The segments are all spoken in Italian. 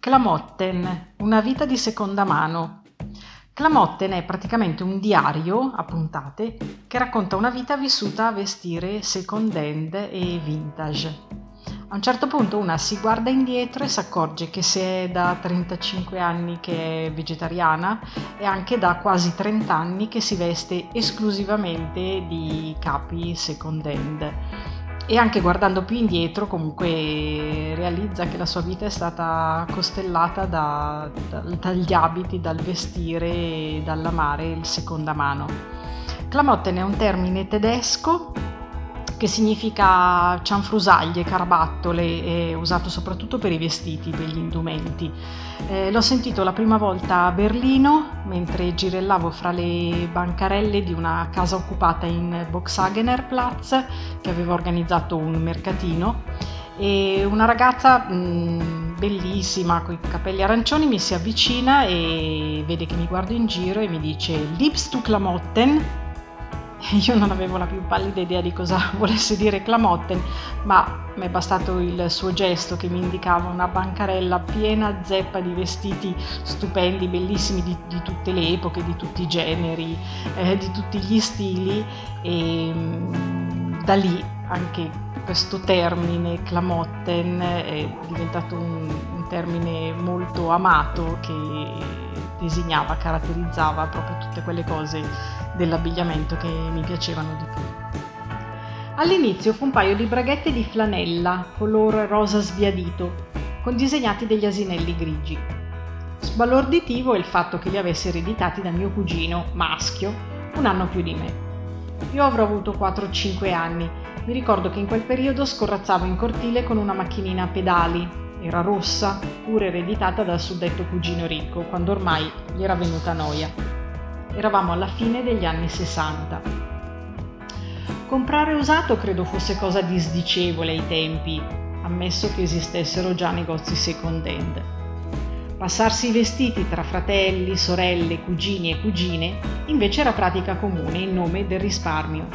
Clamotten, una vita di seconda mano. Clamotten è praticamente un diario a puntate che racconta una vita vissuta a vestire second hand e vintage. A un certo punto una si guarda indietro e si accorge che se è da 35 anni che è vegetariana e anche da quasi 30 anni che si veste esclusivamente di capi second hand e anche guardando più indietro comunque realizza che la sua vita è stata costellata da, da, dagli abiti, dal vestire, dall'amare il seconda mano. Klamotten è un termine tedesco che significa cianfrusaglie, carabattole, è usato soprattutto per i vestiti, per gli indumenti. Eh, l'ho sentito la prima volta a Berlino mentre girellavo fra le bancarelle di una casa occupata in Boxhagener Platz che aveva organizzato un mercatino e una ragazza mh, mm, bellissima con i capelli arancioni mi si avvicina e vede che mi guardo in giro e mi dice Liebst du Klamotten? Io non avevo la più pallida idea di cosa volesse dire Clamotten, ma mi è bastato il suo gesto che mi indicava una bancarella piena zeppa di vestiti stupendi, bellissimi di, di tutte le epoche, di tutti i generi, eh, di tutti gli stili e mm, da lì anche questo termine Clamotten è diventato un, un termine molto amato che disegnava, caratterizzava proprio tutte quelle cose dell'abbigliamento che mi piacevano di più. All'inizio fu un paio di braghette di flanella, color rosa sbiadito, con disegnati degli asinelli grigi. Sbalorditivo è il fatto che li avesse ereditati da mio cugino, maschio, un anno più di me. Io avrò avuto 4-5 anni. Mi ricordo che in quel periodo scorrazzavo in cortile con una macchinina a pedali, era rossa, pure ereditata dal suddetto cugino ricco, quando ormai gli era venuta noia. Eravamo alla fine degli anni 60. Comprare usato credo fosse cosa disdicevole ai tempi, ammesso che esistessero già negozi second hand. Passarsi i vestiti tra fratelli, sorelle, cugini e cugine invece era pratica comune in nome del risparmio.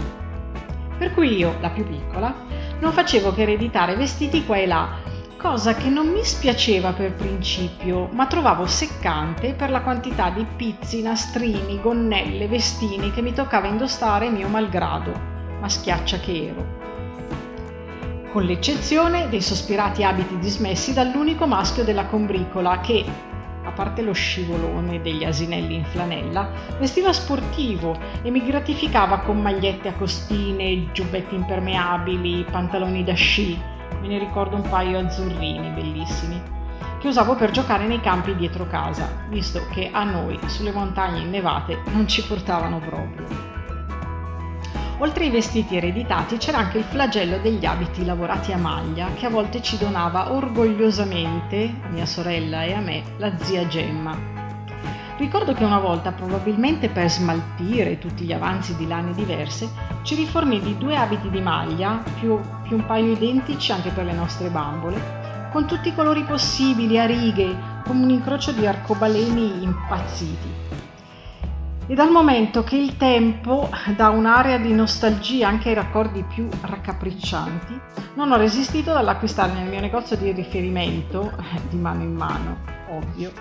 Per cui io, la più piccola, non facevo che ereditare vestiti qua e là cosa che non mi spiaceva per principio, ma trovavo seccante per la quantità di pizzi, nastrini, gonnelle, vestini che mi toccava indossare mio malgrado, ma schiaccia che ero. Con l'eccezione dei sospirati abiti dismessi dall'unico maschio della combricola che, a parte lo scivolone degli asinelli in flanella, vestiva sportivo e mi gratificava con magliette a costine, giubbetti impermeabili, pantaloni da sci me ne ricordo un paio azzurrini bellissimi, che usavo per giocare nei campi dietro casa, visto che a noi sulle montagne innevate non ci portavano proprio. Oltre ai vestiti ereditati c'era anche il flagello degli abiti lavorati a maglia che a volte ci donava orgogliosamente, a mia sorella e a me, la zia Gemma, Ricordo che una volta, probabilmente per smaltire tutti gli avanzi di lane diverse, ci rifornì di due abiti di maglia, più, più un paio identici anche per le nostre bambole, con tutti i colori possibili, a righe, come un incrocio di arcobaleni impazziti. E dal momento che il tempo dà un'area di nostalgia anche ai raccordi più raccapriccianti, non ho resistito dall'acquistare nel mio negozio di riferimento, di mano in mano, ovvio,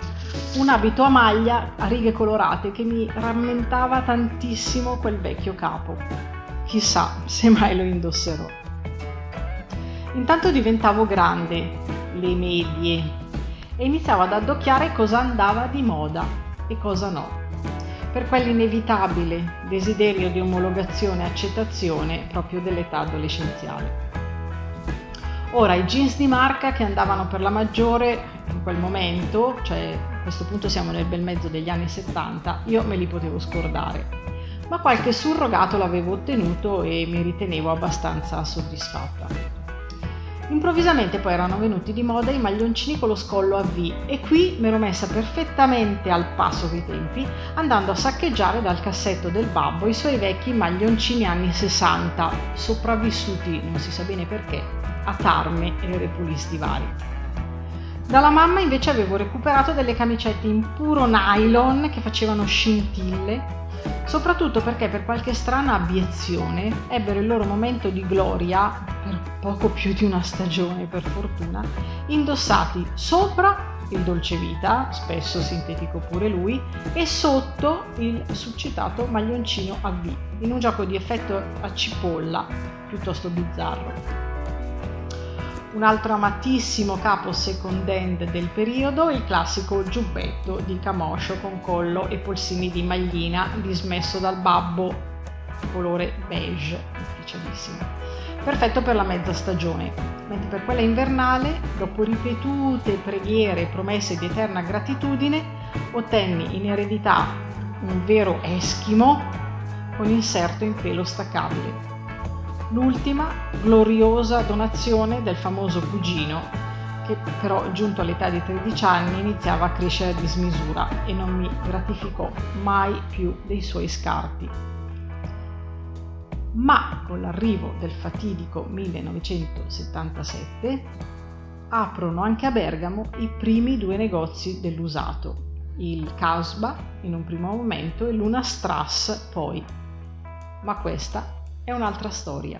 un abito a maglia a righe colorate che mi rammentava tantissimo quel vecchio capo. Chissà se mai lo indosserò. Intanto diventavo grande, le medie, e iniziavo ad addocchiare cosa andava di moda e cosa no per quell'inevitabile desiderio di omologazione e accettazione proprio dell'età adolescenziale. Ora, i jeans di marca che andavano per la maggiore in quel momento, cioè a questo punto siamo nel bel mezzo degli anni 70, io me li potevo scordare, ma qualche surrogato l'avevo ottenuto e mi ritenevo abbastanza soddisfatta. Improvvisamente poi erano venuti di moda i maglioncini con lo scollo a V e qui mi ero messa perfettamente al passo coi tempi, andando a saccheggiare dal cassetto del babbo i suoi vecchi maglioncini anni 60, sopravvissuti, non si sa bene perché, a tarme e repulisti vari. Dalla mamma invece avevo recuperato delle camicette in puro nylon che facevano scintille soprattutto perché per qualche strana abiezione ebbero il loro momento di gloria, per poco più di una stagione per fortuna, indossati sopra il dolce vita, spesso sintetico pure lui, e sotto il succitato maglioncino a V, in un gioco di effetto a cipolla piuttosto bizzarro. Un altro amatissimo capo second hand del periodo, il classico giubbetto di camoscio con collo e polsini di maglina dismesso dal babbo colore beige, ufficialissimo. Perfetto per la mezza stagione, mentre per quella invernale, dopo ripetute preghiere e promesse di eterna gratitudine, ottenni in eredità un vero eschimo con inserto in pelo staccabile l'ultima gloriosa donazione del famoso cugino che però giunto all'età di 13 anni iniziava a crescere a dismisura e non mi gratificò mai più dei suoi scarti. Ma con l'arrivo del fatidico 1977 aprono anche a Bergamo i primi due negozi dell'usato, il Casba in un primo momento e l'Una Strass poi. Ma questa è un'altra storia.